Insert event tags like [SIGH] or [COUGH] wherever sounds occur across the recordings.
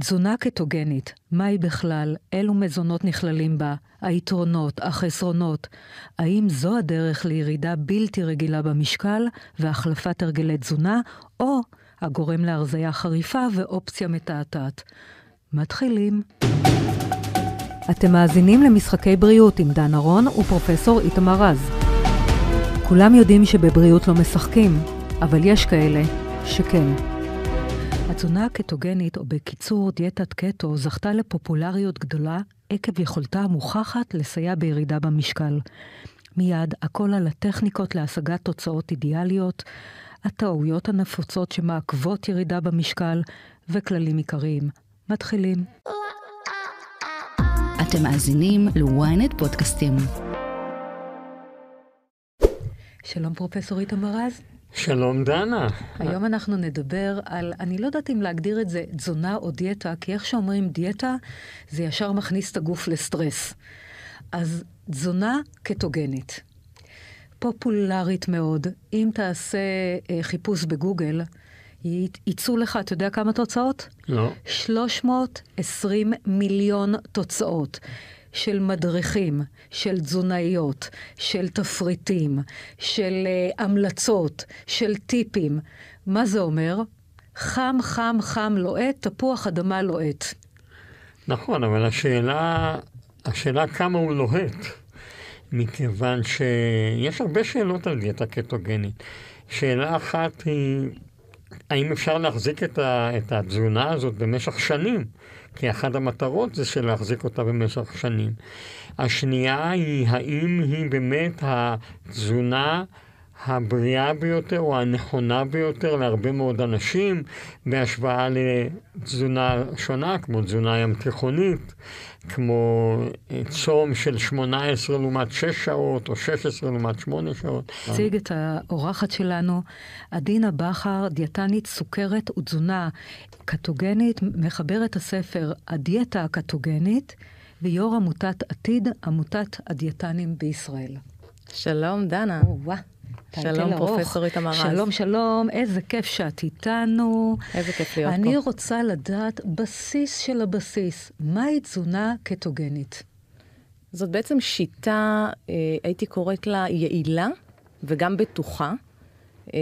תזונה קטוגנית, מהי בכלל? אילו מזונות נכללים בה? היתרונות, החסרונות? האם זו הדרך לירידה בלתי רגילה במשקל והחלפת הרגלי תזונה, או הגורם להרזייה חריפה ואופציה מתעתעת? מתחילים. אתם מאזינים למשחקי בריאות עם דן ארון ופרופסור איתמר רז. כולם יודעים שבבריאות לא משחקים, אבל יש כאלה שכן. התזונה הקטוגנית, או בקיצור דיאטת קטו, זכתה לפופולריות גדולה עקב יכולתה המוכחת לסייע בירידה במשקל. מיד, הכל על הטכניקות להשגת תוצאות אידיאליות, הטעויות הנפוצות שמעכבות ירידה במשקל וכללים עיקריים. מתחילים. אתם מאזינים ל-ynet פודקאסטים. שלום פרופסור איתמר רז. שלום דנה. היום אנחנו נדבר על, אני לא יודעת אם להגדיר את זה תזונה או דיאטה, כי איך שאומרים דיאטה, זה ישר מכניס את הגוף לסטרס. אז תזונה קטוגנית. פופולרית מאוד. אם תעשה אה, חיפוש בגוגל, יצאו לך, אתה יודע כמה תוצאות? לא. 320 מיליון תוצאות. של מדריכים, של תזונאיות, של תפריטים, של uh, המלצות, של טיפים. מה זה אומר? חם, חם, חם לוהט, תפוח אדמה לוהט. נכון, אבל השאלה, השאלה כמה הוא לוהט, מכיוון שיש הרבה שאלות על דיאטה קטוגנית. שאלה אחת היא, האם אפשר להחזיק את, ה, את התזונה הזאת במשך שנים? כי אחת המטרות זה של להחזיק אותה במשך שנים. השנייה היא האם היא באמת התזונה הבריאה ביותר או הנכונה ביותר להרבה מאוד אנשים בהשוואה לתזונה שונה, כמו תזונה ים תיכונית, כמו אה, צום של 18 לעומת 6 שעות, או 16 לעומת 8 שעות. נציג את האורחת שלנו, עדינה בכר, דיאטנית סוכרת ותזונה קטוגנית, מחברת הספר הדיאטה הקטוגנית, ויו"ר עמותת עתיד, עמותת הדיאטנים בישראל. שלום, דנה. או, שלום, פרופסור איתמר רז. שלום, שלום, איזה כיף שאת איתנו. איזה כיף להיות אני פה. אני רוצה לדעת בסיס של הבסיס, מהי תזונה קטוגנית? זאת בעצם שיטה, אה, הייתי קוראת לה יעילה וגם בטוחה, אה,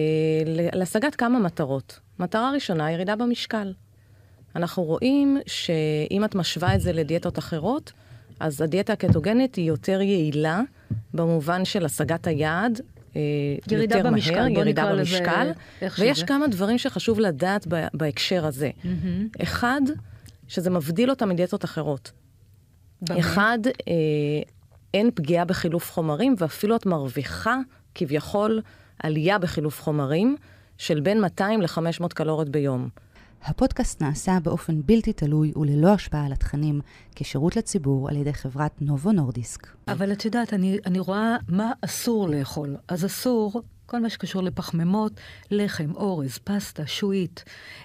להשגת כמה מטרות. מטרה ראשונה, ירידה במשקל. אנחנו רואים שאם את משווה את זה לדיאטות אחרות, אז הדיאטה הקטוגנית היא יותר יעילה במובן של השגת היעד אה, ירידה יותר במשקל, מהר, ירידה במשקל, ויש שזה. כמה דברים שחשוב לדעת בהקשר הזה. Mm-hmm. אחד, שזה מבדיל אותה מדיאטות אחרות. במה? אחד, אה, אין פגיעה בחילוף חומרים, ואפילו את מרוויחה כביכול עלייה בחילוף חומרים של בין 200 ל-500 קלוריות ביום. הפודקאסט נעשה באופן בלתי תלוי וללא השפעה על התכנים, כשירות לציבור על ידי חברת נובו נורדיסק. אבל את יודעת, אני, אני רואה מה אסור לאכול. אז אסור כל מה שקשור לפחמימות, לחם, אורז, פסטה, שועית,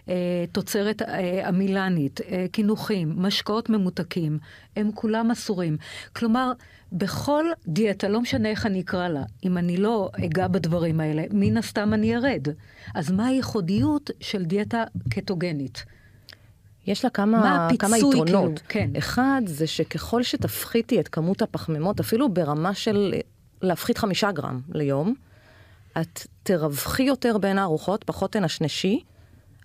אה, תוצרת אה, עמילנית, אה, קינוחים, משקאות ממותקים, הם כולם אסורים. כלומר, בכל דיאטה, לא משנה איך אני אקרא לה, אם אני לא אגע בדברים האלה, מן הסתם אני ארד. אז מה הייחודיות של דיאטה קטוגנית? יש לה כמה, כמה יתרונות. כאילו, כן. אחד, זה שככל שתפחיתי את כמות הפחמימות, אפילו ברמה של להפחית חמישה גרם ליום, את תרווחי יותר בין הארוחות, פחות תנשנשי,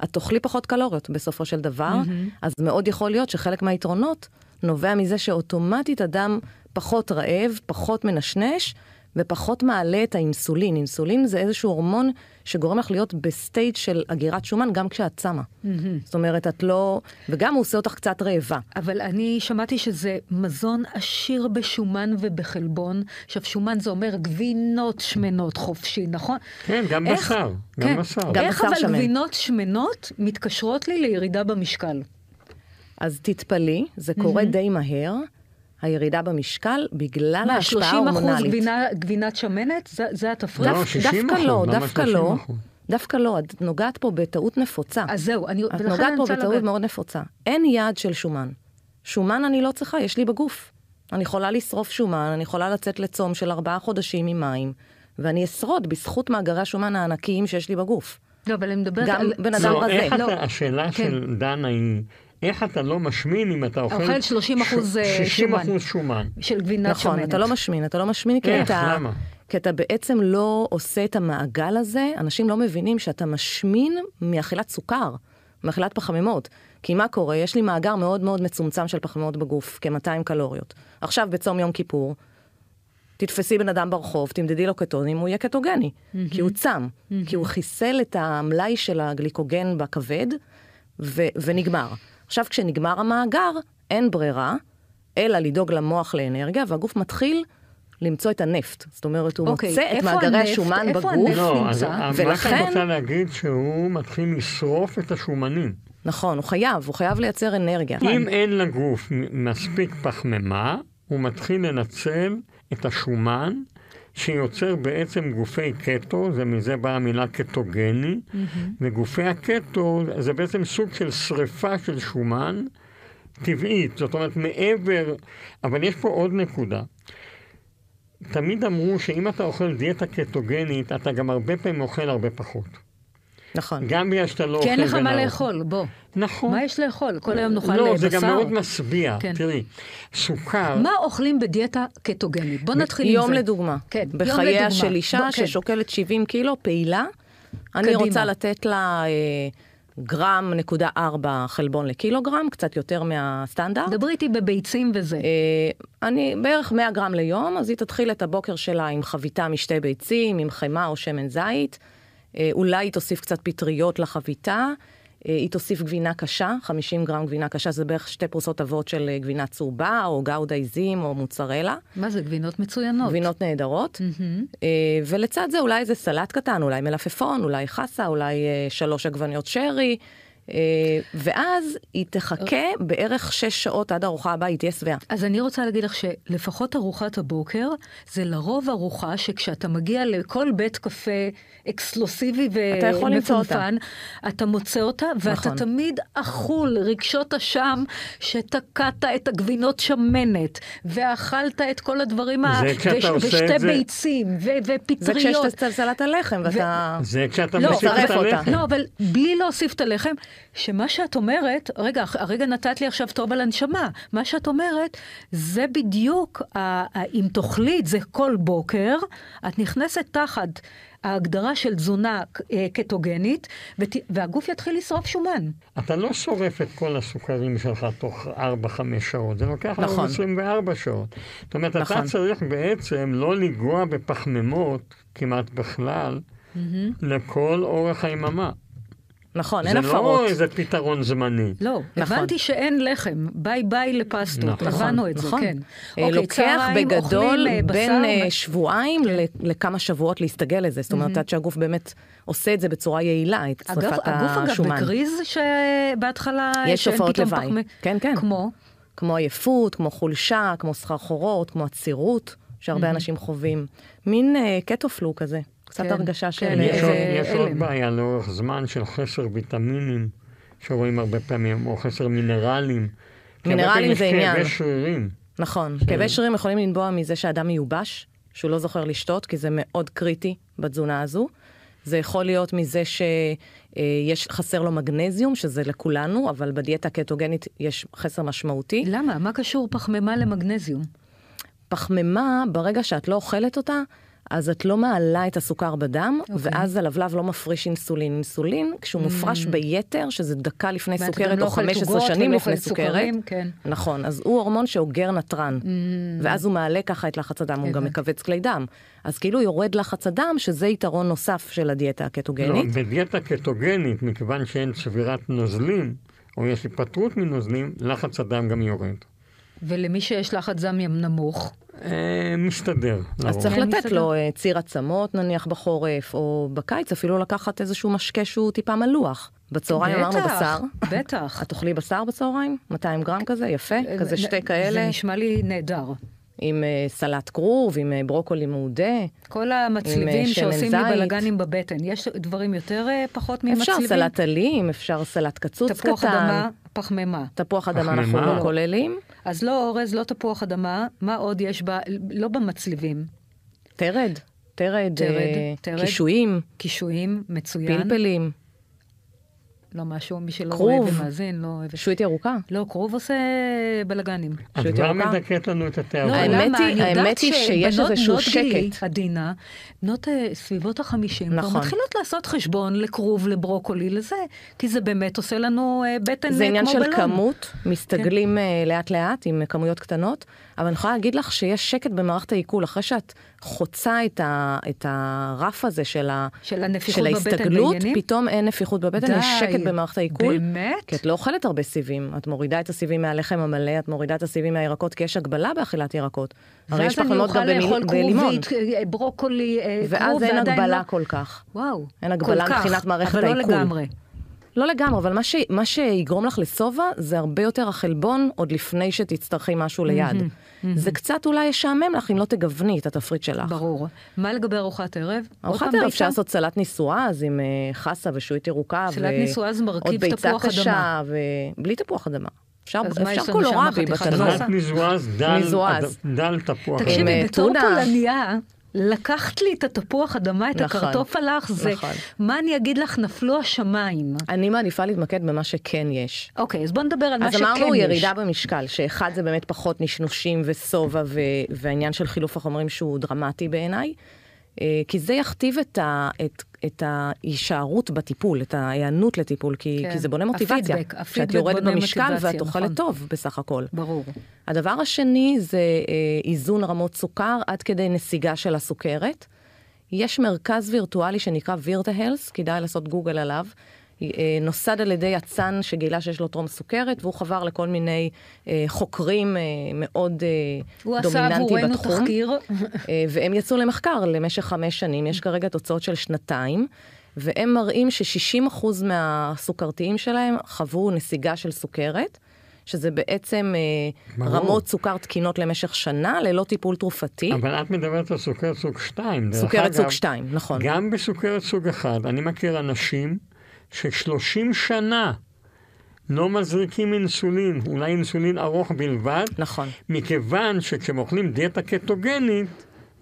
את תאכלי פחות קלוריות בסופו של דבר, mm-hmm. אז מאוד יכול להיות שחלק מהיתרונות נובע מזה שאוטומטית אדם פחות רעב, פחות מנשנש, ופחות מעלה את האינסולין. אינסולין זה איזשהו הורמון שגורם לך להיות ב state של אגירת שומן גם כשאת צמה. Mm-hmm. זאת אומרת, את לא... וגם הוא עושה אותך קצת רעבה. אבל אני שמעתי שזה מזון עשיר בשומן ובחלבון. עכשיו, שומן זה אומר גבינות שמנות חופשי, נכון? כן, גם איך... בשר. גם כן. בשר. גם איך בשר אבל שמן. גבינות שמנות מתקשרות לי לירידה במשקל? אז תתפלאי, זה קורה mm-hmm. די מהר. הירידה במשקל בגלל ההשפעה ההורמונלית. מה, 30 אחוז גבינה, גבינת שמנת? זה, זה התפריט? לא, 60 דווקא אחוז, לא, דווקא לא. דווקא לא, את נוגעת פה בטעות נפוצה. אז זהו, אני... את נוגעת פה בטעות לב... מאוד נפוצה. אין יעד של שומן. שומן אני לא צריכה, יש לי בגוף. אני יכולה לשרוף שומן, אני יכולה לצאת לצום של ארבעה חודשים עם מים, ואני אשרוד בזכות מאגרי השומן הענקיים שיש לי בגוף. לא, אבל אני מדברת גם על... בן אדם לא, רזה. איך לא. השאלה כן. של דנה היא... איך אתה לא משמין אם אתה אוכל... אוכל 30 אחוז, אה, 60 שומן. אחוז שומן. של גבינת נכון, שמנת. אתה לא משמין, אתה לא משמין כי איך? אתה... למה? כי אתה בעצם לא עושה את המעגל הזה, אנשים לא מבינים שאתה משמין מאכילת סוכר, מאכילת פחמימות. כי מה קורה? יש לי מאגר מאוד מאוד מצומצם של פחמימות בגוף, כ-200 קלוריות. עכשיו בצום יום כיפור, תתפסי בן אדם ברחוב, תמדדי לו קטונים, הוא יהיה קטוגני, כי הוא צם, כי הוא חיסל את המלאי של הגליקוגן בכבד, ו- ונגמר. עכשיו, כשנגמר המאגר, אין ברירה, אלא לדאוג למוח לאנרגיה, והגוף מתחיל למצוא את הנפט. זאת אומרת, הוא אוקיי, מוצא את איפה מאגרי הנפט? השומן איפה בגוף. הנפט? לא, אז נמצא. מה שאת ולכן- רוצה להגיד שהוא מתחיל לשרוף את השומנים. נכון, הוא חייב, הוא חייב לייצר אנרגיה. אם אין לגוף מספיק פחמימה, הוא מתחיל לנצל את השומן, שיוצר בעצם גופי קטו, זה מזה באה המילה קטוגני, וגופי הקטו זה בעצם סוג של שריפה של שומן טבעית, זאת אומרת מעבר, אבל יש פה עוד נקודה. תמיד אמרו שאם אתה אוכל דיאטה קטוגנית, אתה גם הרבה פעמים אוכל הרבה פחות. נכון. גם בגלל שאתה לא כי אוכל אין לך מה. לאכול, בוא. נכון. מה יש לאכול? כל היום נאכל לא, בשר? זה גם מאוד משביע. כן. תראי, סוכר, מה אוכלים בדיאטה קטוגנית? בוא נתחיל עם זה. יום לדוגמה. כן, יום בחייה לדוגמה. של אישה בוא, כן. ששוקלת 70 קילו, פעילה, אני. רוצה לתת לה אה, גרם נקודה ארבע חלבון לקילוגרם, קצת יותר מהסטנדרט. דברי איתי בביצים וזה. אה, אני בערך 100 גרם ליום, אז היא תתחיל את הבוקר שלה עם חביתה משתי ביצים, עם חמאה או שמן זית. אה, אולי היא תוסיף קצת פטריות לחביתה. אה, היא תוסיף גבינה קשה, 50 גרם גבינה קשה, זה בערך שתי פרוסות אבות של אה, גבינה צהובה, או גאודה עיזים, או מוצרלה. מה זה, גבינות מצוינות. גבינות נהדרות. אה, ולצד זה אולי איזה סלט קטן, אולי מלפפון, אולי חסה, אולי שלוש עגבניות שרי. אה, ואז היא תחכה בערך שש שעות עד הארוחה הבאה, היא תהיה שבעה. אז אני רוצה להגיד לך שלפחות ארוחת הבוקר, זה לרוב ארוחה שכשאתה מגיע לכל בית קפה אקסקלוסיבי אתה. ומפונפן, אתה מוצא אותה, ואתה נכון. תמיד אכול רגשות אשם שתקעת את הגבינות שמנת, ואכלת את כל הדברים, ה- זה וש- ושתי זה- ביצים, ו- זה ופטריות. כשיש את סלט הלחם, ואתה... זה כשאתה לא, מוסיף את. הלחם. לא, אבל בלי להוסיף את הלחם, שמה שאת אומרת, רגע, הרגע נתת לי עכשיו טוב על הנשמה, מה שאת אומרת, זה בדיוק, אם תאכלי את זה כל בוקר, את נכנסת תחת ההגדרה של תזונה אה, קטוגנית, ות- והגוף יתחיל לשרוף שומן. אתה לא שורף את כל הסוכרים שלך תוך 4-5 שעות, זה לוקח לנו נכון. 24 שעות. זאת אומרת, נכון. אתה צריך בעצם לא לנגוע בפחמימות כמעט בכלל לכל אורך היממה. נכון, זה אין הפרות. לא איזה פתרון זמני. לא, נכון. הבנתי שאין לחם, ביי ביי לפסטות, נכון. הבנו את זה, נכון. כן. אה, אוקיי, לוקח בגדול אה, בין בשר, אה, שבועיים ל- לכמה שבועות להסתגל לזה. זאת אומרת, עד שהגוף באמת עושה את זה בצורה יעילה, את שרפת הגוף אגב השומן. בקריז שבהתחלה יש תופעות פתאום לוואי. כן, כן. כמו? כמו עייפות, כמו חולשה, כמו סחרחורות, כמו עצירות, שהרבה אנשים חווים. מין אה, קטו-פלו כזה. קצת כן, הרגשה כן, של... אה, יש איזה- עוד- יש עוד הלם. בעיה לאורך זמן של חסר ויטמינים, שרואים הרבה פעמים, או חסר מינרלים. כי הרבה מינרלים פעמים זה יש עניין. כאבי שרירים. נכון. כאבי שרירים יכולים לנבוע מזה שאדם מיובש, שהוא לא זוכר לשתות, כי זה מאוד קריטי בתזונה הזו. זה יכול להיות מזה שיש חסר לו מגנזיום, שזה לכולנו, אבל בדיאטה הקטוגנית יש חסר משמעותי. למה? מה קשור פחמימה למגנזיום? פחמימה, ברגע שאת לא אוכלת אותה, אז את לא מעלה את הסוכר בדם, אוקיי. ואז הלבלב לא מפריש אינסולין. אינסולין, כשהוא מופרש ביתר, שזה דקה לפני Mm. סוכרת, לא או אוכלת 15 עוגות שנים לפני סוכרת, סוכרים, כן. נכון, אז הוא הורמון שאוגר נתרן, Mm. ואז הוא מעלה ככה את לחץ הדם, הוא גם הבנתי. מכווץ כלי דם. אז כאילו יורד לחץ הדם, שזה יתרון נוסף של הדיאטה לא, הקטוגנית. בדיאטה קטוגנית, מכיוון שאין צבירת נוזלים, או יש היפטרות מנוזלים, לחץ הדם גם יורד. ולמי שיש לחץ דם נמוך, מסתדר. אז. צריך כן, לתת. לו אה, ציר עצמות נניח בחורף, או בקיץ אפילו לקחת איזשהו משקה שהוא טיפה מלוח. בצהריים אמרנו בשר. בטח. את תאכלי בשר בצהריים? 200 גרם כזה, יפה, כזה שתי זה כאלה, נשמע לי נהדר. עם אה, סלט כרוב, עם אה, ברוקולי מעודה. כל המצליבים אה, שעושים לי. בלאגנים בבטן, יש דברים יותר אה, פחות אפשר ממצליבים? סלט עלים, אפשר סלט קצוץ תפוח קטן. אדמה, פחמימה. תפוח אדמה. אנחנו לא. כוללים. אז לא אורז, לא תפוח אדמה, מה עוד יש ב... לא במצליבים? תרד, תרד, תרד, אה, תרד. קישואים, קישואים, מצוין. פלפלים. לא משהו, מי שלא. רואה ומאזין, לא אוהב. שועית ירוקה. לא, כרוב עושה בלאגנים. את כבר? מדכאת לנו את לא, התיאבון. האמת למה? היא- האמת היא שיש איזשהו שקט. עדינה, בנות אה, סביבות החמישים, כבר נכון. מתחילות לעשות חשבון לכרוב, לברוקולי, לזה, כי זה באמת עושה לנו אה, בטן זה אה, עניין כמו של בלון. כמות, מסתגלים אה, לאט לאט עם כמויות קטנות, אבל אני יכולה להגיד לך שיש שקט במערכת העיכול, אחרי שאת חוצה את, ה, את הרף הזה של, ה, של של ההסתגלות? פתאום אין נפיחות בבטן, די. יש שקט במערכת העיכול. באמת? כי את לא אוכלת הרבה סיבים, את מורידה את הסיבים מהלחם המלא, את מורידה את הסיבים מהירקות, כי יש הגבלה באכילת ירקות. הרי יש ואז אני פחמימות אוכל גם בלימון, כרובית, אה, ברוקולי, אה, כרוב, ואז אין ועדיין הגבלה לא- כל כך. וואו. אין הגבלה מבחינת מערכת אבל לא העיכול. לגמרי. לא לגמרי, אבל מה, ש... מה שיגרום לך לשובע זה הרבה יותר החלבון עוד לפני שתצטרכי משהו ליד. זה קצת אולי ישעמם לך אם לא תגווני את התפריט שלך. ברור. מה לגבי ארוחת ערב? ארוחת ערב? אפשר לעשות סלט נישואז עם אה, חסה ושועית ירוקה. סלט נישואז מרכיב עוד ביצה תפוח קשה, אדמה. ובלי תפוח אדמה. אפשר, אז אפשר קולורבי חתיכת בתנור. דל, מזועז. דל תפוח. תקשיבי, אה, בתור. פולניה, לקחת לי את התפוח אדמה, את נכון, הקרטופ הלך, זה... נכון. מה אני אגיד לך, נפלו השמיים. אני מעדיפה להתמקד במה שכן יש. אוקיי, אז בוא נדבר על מה אז שכן יש. אמרנו ירידה במשקל, שאחד זה באמת פחות נשנושים ושובע ו- והעניין של חילוף החומרים שהוא דרמטי בעיניי, אה, כי זה יכתיב את, ה- את, את ההישארות בטיפול, את ההיענות לטיפול, כי, כן. כי זה בונה מוטיבציה. הפידבק, הפידבק יורדת בונה במשקל ואת אוכלת נכון. טוב בסך הכל. ברור. הדבר השני זה אה, איזון רמות סוכר עד כדי נסיגה של הסוכרת. יש מרכז וירטואלי שנקרא וירטה הלס, כדאי לעשות גוגל עליו. אה, נוסד על ידי אצן שגילה שיש לו טרום סוכרת, והוא חבר לכל מיני אה, חוקרים אה, מאוד אה, הוא עשה דומיננטי עבורנו בתחום. תחקיר. אה, והם יצאו למחקר למשך חמש שנים, יש כרגע תוצאות של שנתיים, והם מראים ש-60% מהסוכרתיים שלהם חוו נסיגה של סוכרת, שזה בעצם אה, ברור. רמות סוכר תקינות למשך שנה ללא טיפול תרופתי. אבל את מדברת על סוכרת סוג 2. דרך סוכרת סוג 2, נכון. גם בסוכרת סוג 1, אני מכיר אנשים ש-30 שנה לא מזריקים אינסולין, אולי אינסולין ארוך בלבד, נכון. מכיוון שכשהם אוכלים דיאטה קטוגנית,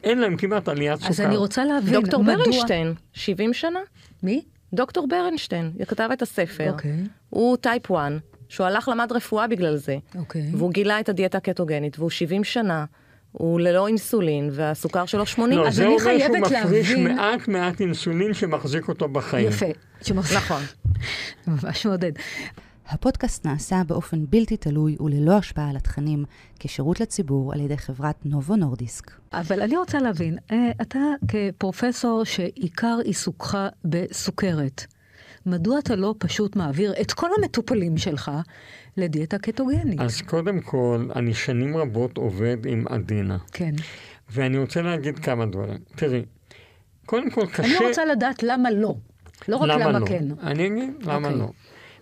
אין להם כמעט עליית סוכר. אז אני רוצה להבין, דוקטור מדוע... ברנשטיין, 70 שנה? מי? דוקטור ברנשטיין, הוא כתב את הספר. אוקיי. הוא type 1, שהוא הלך ללמוד רפואה בגלל זה. אוקיי. והוא גילה את הדיאטה הקטוגנית, והוא 70 שנה, הוא ללא אינסולין, והסוכר שלו 80. לא, אז זה אני אומר שהוא מפריש להבין- מעט מעט אינסולין שמחזיק אותו בחיים. יפה. שמחזיק- נכון. [LAUGHS] ממש מעודד. הפודקאסט נעשה באופן בלתי תלוי וללא השפעה על התכנים, כשירות לציבור על ידי חברת נובו נורדיסק. אבל אני רוצה להבין, אה, אתה כפרופסור שעיקר עיסוקך בסוכרת, מדוע אתה לא פשוט מעביר את כל המטופלים שלך לדיאטה קטוגנית? אז קודם כל, אני שנים רבות עובד עם עדינה, כן. ואני רוצה להגיד כמה דברים. תראי, קודם כל קשה... אני רוצה לדעת למה לא. לא רק למה, לא? כן. אני אגיד למה אוקיי. לא.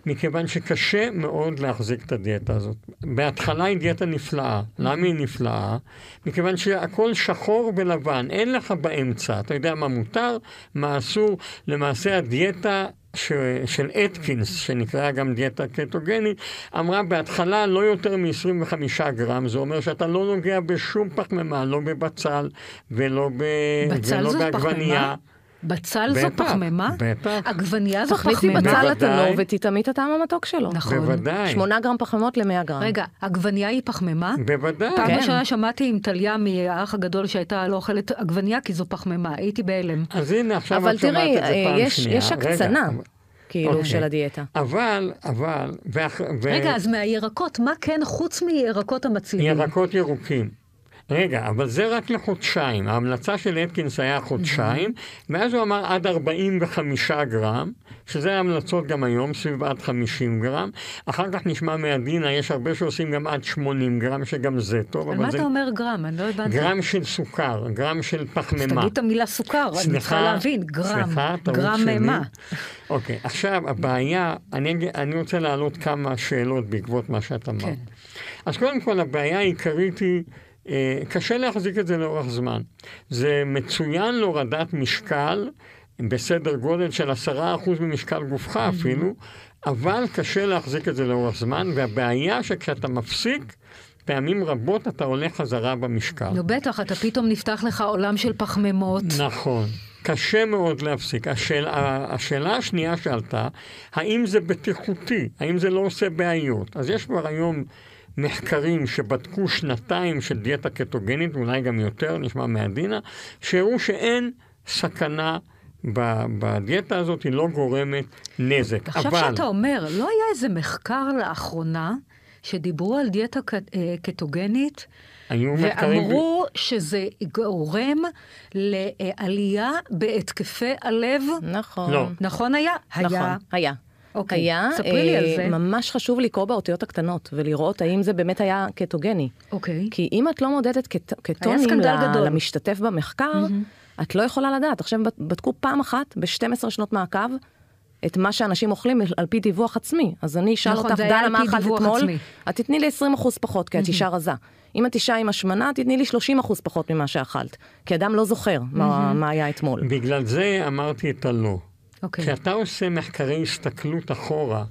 מכיוון שקשה מאוד להחזיק את הדיאטה הזאת. בהתחלה היא דיאטה נפלאה. למה היא נפלאה? מכיוון שהכל שחור ולבן, אין לך באמצע. אתה יודע מה מותר, מה אסור. למעשה הדיאטה ש... של אתקינס, שנקראה גם דיאטה קטוגנית, אמרה בהתחלה לא יותר מ-25 גרם, זה אומר שאתה לא נוגע בשום פחמימה, לא בבצל ולא, ב... בצל ולא בעגבנייה. פחמימה? בצל זו פחמימה? בטח. עגבנייה זו תכניסי פחמימה? בצל בוודאי. לתנור ותטעמי את הטעם המתוק שלו. נכון. בוודאי. 8 גרם פחמימות ל-100 גרם. רגע, עגבנייה היא פחמימה? בוודאי. פעם כן. ראשונה שמעתי עם טליה מהאח הגדול שהייתה לא אוכלת עגבנייה כי זו פחמימה, הייתי בהלם. אז הנה, עכשיו אבל את שומעת תראי, את זה פעם אה, יש- שנייה. יש רגע, הקצנה, אבל- כאילו, אוקיי. של הדיאטה. אבל, אבל, ואח- ו- רגע, אז מהירקות, מה כן חוץ מירקות המצליבים? ירקות ירוקים. רגע, אבל זה רק לחודשיים. ההמלצה של אתקינס היה חודשיים, ואז הוא אמר עד 45 גרם, שזה ההמלצות גם היום, סביב עד 50 גרם. אחר כך נשמע מעדינה, יש הרבה שעושים גם עד 80 גרם, שגם זה טוב, מה זה אתה אומר גרם? אני לא הבנתי. גרם של סוכר, גרם של אז פחמימה. תגיד את המילה סוכר, אני צריכה סליחה, להבין, גרם. סליחה, גרם. מה? אוקיי, עכשיו הבעיה, אני, אני רוצה להעלות כמה שאלות בעקבות מה שאת אמרת. כן. אז קודם כל, הבעיה העיקרית היא, קשה להחזיק את זה לאורך זמן. זה מצוין להורדת משקל, בסדר גודל של עשרה אחוז ממשקל גופך אפילו, אבל קשה להחזיק את זה לאורך זמן, והבעיה שכשאתה מפסיק, פעמים רבות אתה עולה חזרה במשקל. נו בטח, אתה פתאום נפתח לך עולם של פחמימות. נכון. קשה מאוד להפסיק. השאל, השאלה השנייה שעלתה, האם זה בטיחותי? האם זה לא עושה בעיות? אז יש כבר היום מחקרים שבדקו שנתיים של דיאטה קטוגנית, אולי גם יותר, נשמע מעדינה, שהראו שאין סכנה. בדיאטה הזאת היא לא גורמת נזק. עכשיו אבל... שאתה אומר, לא היה איזה מחקר לאחרונה שדיברו על דיאטה אה, קטוגנית, ואמרו ב... שזה גורם לעלייה בהתקפי הלב. נכון. לא. נכון היה? נכון, היה. אוקיי, היה, ספרי לי על אה, זה. ממש חשוב לקרוא באותיות הקטנות ולראות האם זה באמת היה קטוגני. אוקיי. כי אם את לא מודדת קט, קטונים ל, למשתתף במחקר, mm-hmm. את לא יכולה לדעת. עכשיו בדקו פעם אחת ב-12 שנות מעקב את מה שאנשים אוכלים על פי דיווח עצמי. אז אני אשאל נכון, אותך, דנה, מה אכלת אתמול? את תתני לי 20 אחוז פחות, כי את אישה רזה. אם את אישה עם השמנה, תתני לי 30 אחוז פחות ממה שאכלת. כי אדם לא זוכר מה, מה היה אתמול. בגלל זה אמרתי את הלא. אוקיי. כשאתה עושה מחקרי הסתכלות אחורה,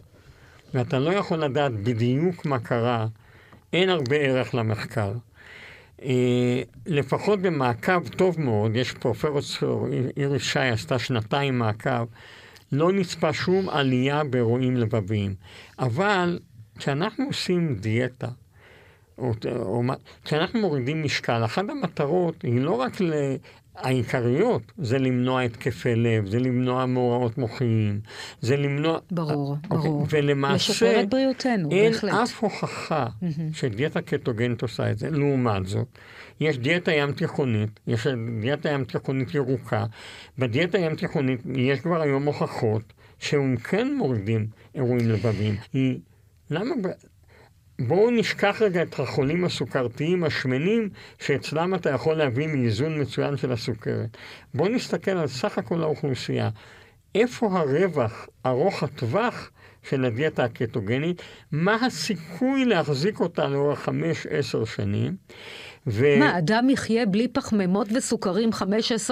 ואתה לא יכול לדעת בדיוק מה קרה, אין הרבה ערך למחקר. אה, לפחות במעקב טוב מאוד, יש פרופסור איריס שי עשתה שנתיים מעקב, לא נצפה שום עלייה באירועים לבביים. אבל כשאנחנו עושים דיאטה, או, או, כשאנחנו מורידים משקל, אחת המטרות היא לא רק ל... העיקריות זה למנוע התקפי לב, זה למנוע מאורעות מוחיים, זה למנוע... ברור, אוקיי, ברור. ולמעשה... לשפר את בריאותנו, אין בהחלט. אף הוכחה שדיאטה קטוגנית עושה את זה. לעומת זאת, יש דיאטה ים תיכונית, יש דיאטה ים תיכונית ירוקה. בדיאטה ים תיכונית יש כבר היום הוכחות שהם כן מורידים אירועים לבביים. היא... למה... בואו נשכח רגע את החולים הסוכרתיים השמנים, שאצלם אתה יכול להביא מאיזון מצוין של הסוכרת. בואו נסתכל על סך הכל האוכלוסייה. איפה הרווח ארוך הטווח של הדיאטה הקטוגנית? מה הסיכוי להחזיק אותה לאורך חמש, עשר שנים? ו... מה, אדם יחיה בלי פחמימות וסוכרים 5-10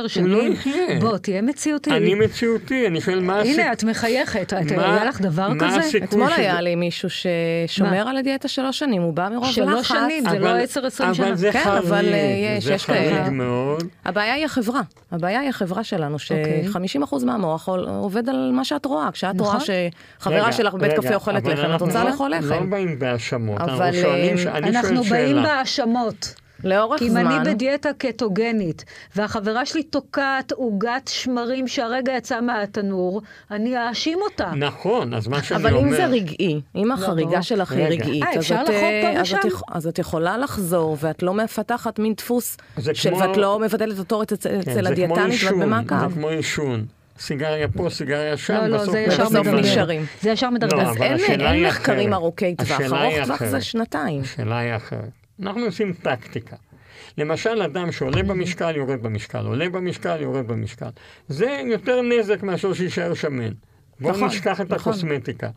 שנים? הוא לא יחיה. בוא, תהיה מציאותי. אני מציאותי, אני שואל מה הסיכוי... הנה, את מחייכת. מה... היה לך דבר מה כזה? אתמול שזה- היה לי מישהו ששומר מה? על הדיאטה שלוש שנים, הוא בא מרוב לחץ. שלוש שנים, זה לא אבל- 10-20 שנה. אבל זה כן, חריג, אבל, אה, יש- זה יש כאלה. חריג מאוד. הבעיה היא החברה. הבעיה היא החברה שלנו, אוקיי. ש-50% מהמוח עובד על מה שאת רואה. כשאת נכון. רואה שחברה רגע, שלך בבית קפה אוכלת לחם, את אנחנו רוצה לא- לאכול לא לחם. באים בהאשמות, אנחנו שואלים, אה, ש- אני אנחנו באים שאלה. בהאשמות. לאורך כי אם זמן, אני בדיאטה קטוגנית, והחברה שלי תוקעת עוגת שמרים שהרגע יצאה מהתנור, אני אאשים אותה. נכון, אז מה שאני אבל אומר... אם זה רגעי, אם לא. החריגה שלך היא רגע. רגעית, אה, אז את, לחרוג פה אה, אז את ושם? יכ- אז את יכולה לחזור, ואת לא מפתחת מין דפוס של כמו- ואת לא מבטלת אותו אצל כן, אצל זה כמו הדיאטנית ואת במעקב. זה כמו עישון. סיגריה פה, סיגריה שם, לא, לא, בסוף זה ישר בסוף. נשארים. זה ישר מדרדר. לא, אז אבל אין אין מחקרים. ארוכי טווח, ארוך טווח זה. שנתיים. השאלה היא אחרת. אנחנו עושים טקטיקה. למשל, אדם שעולה במשקל, יורד במשקל, עולה במשקל, יורד במשקל. זה יותר נזק מאשר שיישאר שמן. בואו נכון, נשכח את נכון. הקוסמטיקה.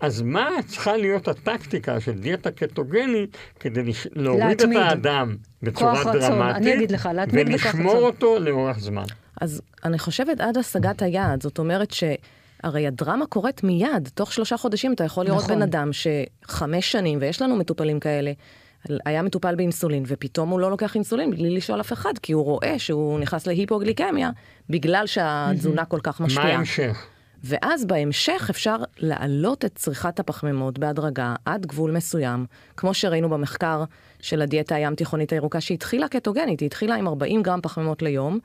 אז מה צריכה להיות הטקטיקה של דיאטה קטוגנית כדי לש... להוריד להתמיד. את האדם בצורה כוח רצון. דרמטית, אני אגיד לך, ולשמור רצון. אותו לאורך זמן. אז אני חושבת עד השגת היעד, זאת אומרת ש... הרי הדרמה קורית מיד, תוך שלושה חודשים אתה יכול לראות נכון. בן אדם שחמש שנים, ויש לנו מטופלים כאלה, היה מטופל באינסולין, ופתאום הוא לא לוקח אינסולין בלי לשאול אף אחד, כי הוא רואה שהוא נכנס להיפוגליקמיה, בגלל שהתזונה כל כך מה משפיעה. ההמשך? ואז בהמשך אפשר להעלות את צריכת הפחמימות בהדרגה עד גבול מסוים, כמו שראינו במחקר של הדיאטה הים תיכונית הירוקה שהתחילה קטוגנית, היא התחילה עם 40 גרם פחמימות ליום,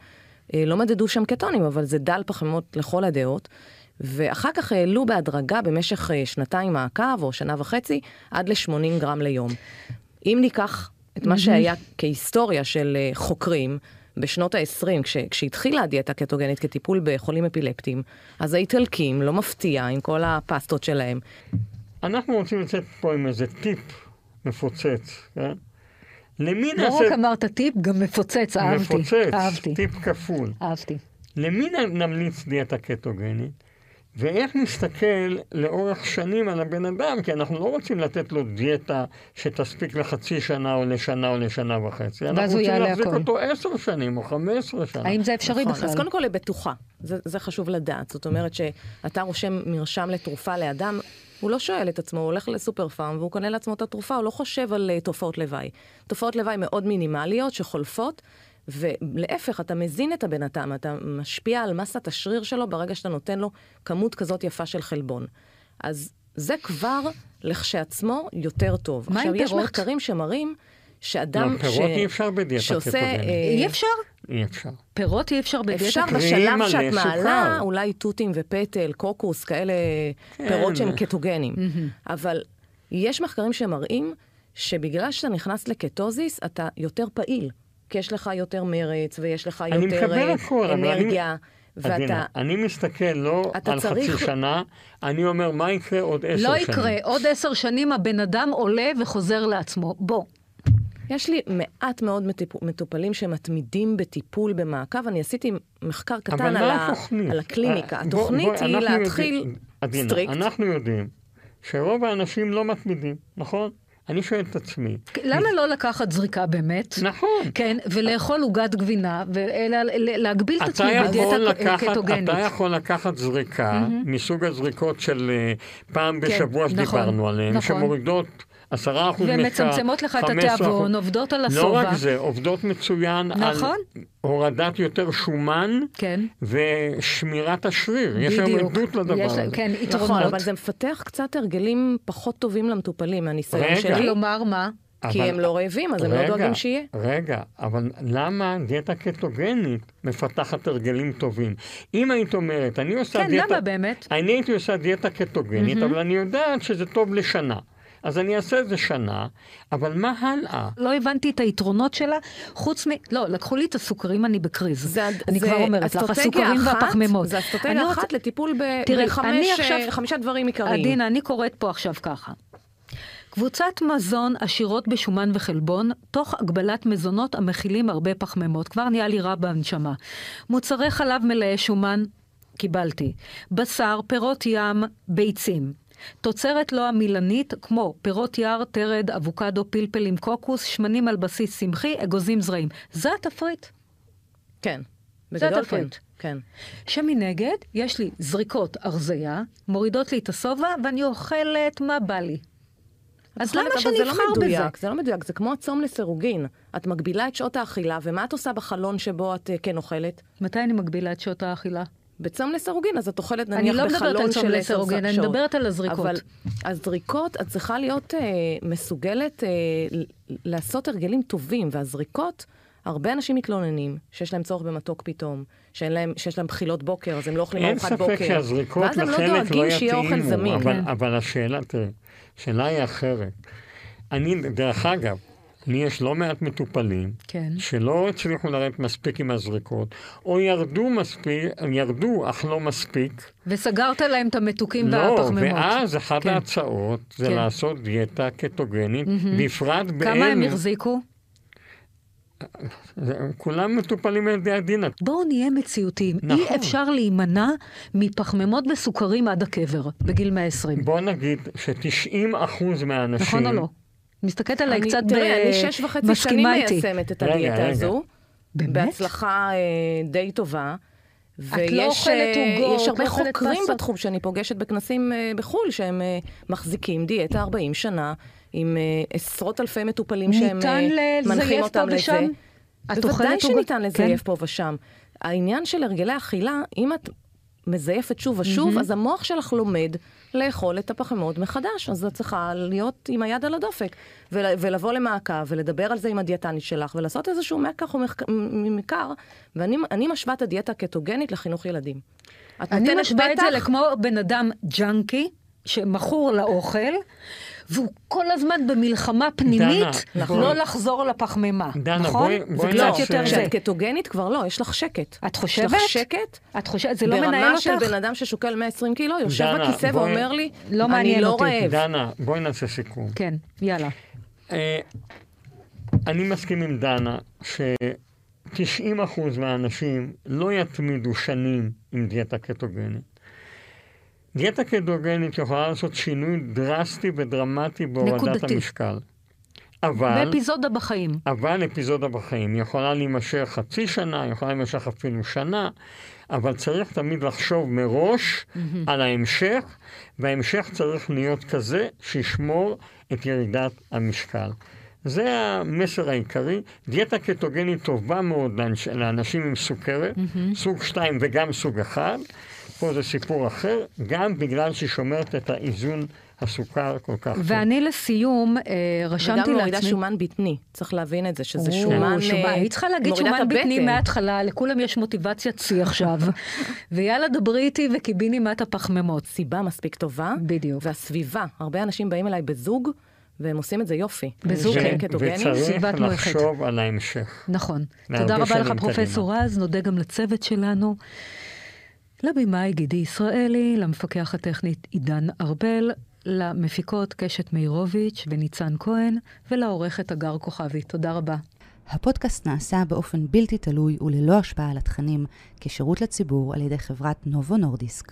אה, לא מדדו שם קטונים, אבל זה דל פחמימות לכל הדעות, ואחר כך העלו בהדרגה במשך אה, שנתיים מעקב או שנה וחצי עד ל-80 גרם ליום. אם ניקח את מה שהיה כהיסטוריה של אה, חוקרים, בשנות ה-20, כש, כשהתחילה הדיאטה הקטוגנית כטיפול בחולים אפילפטיים, אז האיטלקים, לא מפתיע, עם כל הפסטות שלהם, אנחנו רוצים לצאת פה עם איזה טיפ מפוצץ, כן? למי לא נעשה... רק אמרת טיפ, גם מפוצץ, אהבתי. מפוצץ, אהבתי. טיפ כפול. אהבתי. למי נמליץ דיאטה קטוגנית? ואיך נסתכל לאורך שנים על הבן אדם, כי אנחנו לא רוצים לתת לו דיאטה שתספיק לחצי שנה או לשנה או לשנה וחצי. אנחנו רוצים להחזיק הכל. אותו עשר שנים או חמש עשרה שנה. האם זה אפשרי נכון, בכלל? אז קודם כל היא בטוחה, זה, זה חשוב לדעת. זאת אומרת שאתה רושם מרשם לתרופה לאדם, הוא לא שואל את עצמו, הוא הולך לסופר פארם והוא קונה לעצמו את התרופה, הוא לא חושב על uh, תופעות לוואי. תופעות לוואי מאוד מינימליות שחולפות, ולהפך, אתה מזין את הבן אדם, אתה משפיע על מסת השריר שלו ברגע שאתה נותן לו כמות כזאת יפה של חלבון. אז זה כבר לכשעצמו יותר טוב. מה עם עכשיו, יש פירות? מחקרים שמראים שאדם לא, פירות אי אפשר בדיאטה שעושה... אה, אי אפשר? אי אפשר. פירות אי אפשר בדיאטה? אפשר. בשלב שאת סוכר. מעלה, אולי תותים ופטל, קוקוס, כאלה כן. פירות שהם קטוגנים. אבל יש מחקרים שמראים שבגלל שאתה נכנס לקטוזיס, אתה יותר פעיל. כי יש לך יותר מרץ, ויש לך אני יותר מקבל אה, הכל, אבל אני- אנרגיה. ואתה... עדינה, אני מסתכל לא אתה על צריך- חצי שנה, אני אומר, מה יקרה עוד עשר לא שנים? יקרה. עוד עשר שנים הבן אדם עולה וחוזר לעצמו. בוא. יש לי מעט מאוד מטופלים שמתמידים בטיפול במעקב. אני עשיתי מחקר קטן על, ה... על הקליניקה. אה, בוא- התוכנית בוא, היא אנחנו להתחיל יודעים- עדינה, סטריקט. אנחנו יודעים שרוב האנשים לא מתמידים, נכון? אני שואל את עצמי. למה לא לקחת זריקה באמת? נכון. כן, ולאכול עוגת גבינה, ולהגביל את עצמי בדיאטה קטוגנית. אתה יכול לקחת זריקה מסוג הזריקות של אה, פעם בשבוע נכון, שדיברנו עליהן, נכון. שמורידות עשרה אחוז משקל, ומצמצמות לך את 15%. התיאבון, עובדות על לא השובע. רק זה, עובדות מצוין נכון. על הורדת יותר שומן כן. ושמירת השריר. יש היום בדיוק. עדות לדבר יש הזה. כן, נכון, יתרונות. אבל זה מפתח קצת הרגלים פחות טובים למטופלים מהניסיון רגע. שלי. כלומר, מה? כי אבל- הם לא רעבים, אז הם לא רגע, דואגים שיהיה. רגע, אבל למה דיאטה קטוגנית מפתחת הרגלים טובים? אם היית אומרת, אני עושה כן, דיאטה... למה באמת? אני הייתי עושה דיאטה קטוגנית, אבל אני יודעת שזה טוב לשנה. אז אני אעשה את זה שנה, אבל מה הלאה? לא הבנתי את היתרונות שלה, חוץ מ... לא, לקחו לי את הסוכרים, אני בקריז. זה, אני זה כבר אומרת לך, הסוכרים אחת- והפחמימות. זה אני אסטרטגיה רוצה- אחת לטיפול ב- תראי, בחמש, אני אה, דברים עיקריים. עדינה, אני קוראת פה עכשיו ככה. קבוצת מזון עשירות בשומן וחלבון, תוך הגבלת מזונות המכילים הרבה פחמימות. כבר נהיה לי רע בנשמה. מוצרי חלב מלאי שומן, קיבלתי. בשר, פירות ים, ביצים. תוצרת לא עמילנית, כמו פירות יער, תרד, אבוקדו, פלפל עם קוקוס, שמנים על בסיס צמחי, אגוזים זרעים. זה התפריט. כן. זה התפריט. כן. כן. שמנגד, יש לי זריקות ארזיה, מורידות לי את השובע, ואני אוכלת מה בא לי. אז למה שאני לא אבחר בזה? מדויק, זה לא מדויק, זה כמו הצום לסירוגין. את מגבילה את שעות האכילה, ומה את עושה בחלון שבו את אה, כן אוכלת? מתי אני מגבילה את שעות האכילה? בצום לסירוגין, אז את אוכלת אני נניח לא מדברת בחלון על של צום עשר לסירוגין, אני שעות. מדברת על הזריקות. אבל הזריקות, את צריכה להיות אה, מסוגלת אה, לעשות הרגלים טובים, והזריקות, הרבה אנשים מתלוננים שיש להם צורך במתוק פתאום, שאין להם, שיש להם בחילות בוקר, אז הם לא אוכלים אין ארוחת בוקר. ספק שהזריקות ואז הם לא לחלק לא דואגים שיהיה אוכל יתאימו, זמין. אבל, כן. אבל השאלה, תראה, השאלה היא אחרת. אני, דרך אגב, לי יש לא מעט מטופלים כן. שלא הצליחו לרדת מספיק עם הזריקות, או ירדו מספיק, ירדו אך לא מספיק. וסגרת להם את המתוקים לא, והפחמימות. ואז אחת כן. ההצעות זה כן. לעשות דיאטה קטוגנית, בפרט באלו... כמה הם החזיקו? כולם מטופלים על ידי עדינה. בואו נהיה מציאותיים. נכון. אי אפשר להימנע מפחמימות וסוכרים עד הקבר, בגיל 120. בוא נגיד ש-90% מהאנשים... נכון או לא? מסתכלת עליי אני- קצת תראה, אה, אני שש וחצי שנים. מיישמת את הדיאטה רגע. הזו. באמת? בהצלחה אה, די טובה. ויש לא אוכלת אה, עוגות, יש הרבה לא חוקרים פסטות. בתחום שאני פוגשת בכנסים אה, בחו"ל, שהם אה, מחזיקים דיאטה 40 שנה, עם אה, עשרות אלפי מטופלים שהם ניתן אה, לזייף מנחים פה אותם ושם? לזה. את בוודאי עוגות? שניתן לזייף כן. פה ושם. העניין של הרגלי אכילה, אם את מזייפת שוב ושוב, אז המוח שלך לומד לאכול את הפחמימות מחדש, אז את צריכה להיות עם היד על הדופק, ול, ולבוא למעקב, ולדבר על זה עם הדיאטנית שלך, ולעשות איזשהו מקח ומחקר, ואני אני משווה את הדיאטה הקטוגנית לחינוך ילדים. אני משווה את זה לכמו בן אדם ג'אנקי, שמכור לאוכל, והוא כל הזמן במלחמה פנימית, נכון. לא לחזור לפחמימה. דנה, נכון? בואי- זה בואי קצת נעשה- יותר זה. קטוגנית כבר לא, יש לך שקט. את חושבת? יש לך שקט? את חושבת, זה לא מנהל ברמה אותך? של בן אדם ששוקל 120 קילו, יושב דנה, בכיסא בואי- ואומר לי, לא אני מעניין לא אותי." רעב. דנה, בואי נעשה סיכום. כן, יאללה. אה, אני מסכים עם דנה ש-90% מהאנשים לא יתמידו שנים עם דיאטה קטוגנית. דיאטה קטוגנית יכולה לעשות שינוי דרסטי ודרמטי בהורדת נקודתי. המשקל. אבל, באפיזודה בחיים. אבל אפיזודה בחיים יכולה להימשך חצי שנה, יכולה להימשך אפילו שנה, אבל צריך תמיד לחשוב מראש על ההמשך, וההמשך צריך להיות כזה שישמור את ירידת המשקל. זה המסר העיקרי. דיאטה קטוגנית טובה מאוד לאנשים עם סוכרת, mm-hmm. סוג 2 וגם סוג 1. פה זה סיפור אחר, גם בגלל שהיא שומרת את האיזון הסוכר כל כך טוב. ואני לסיום אה, רשמתי לעצמי... וגם מורידה שומן בטני, צריך להבין את זה, שזה שומן... אה, היית צריכה להגיד שומן בטני מההתחלה, לכולם יש מוטיבציית שיא עכשיו. [LAUGHS] ויאללה, דברי איתי וקיביני מעט הפחמימות. סיבה מספיק טובה. בדיוק. והסביבה, הרבה אנשים באים אליי בזוג. והם עושים את זה יופי. בזוג, כן. וצריך לחשוב על ההמשך. נכון. תודה רבה לך, פרופסור רז, נודה גם לצוות שלנו. לבמאי גידי ישראלי, למפקח הטכנית עידן ארבל, למפיקות קשת מאירוביץ' וניצן כהן, ולעורכת אגר כוכבי. תודה רבה. הפודקאסט נעשה באופן בלתי תלוי וללא השפעה על התכנים, כשירות לציבור על ידי חברת נובו נורדיסק.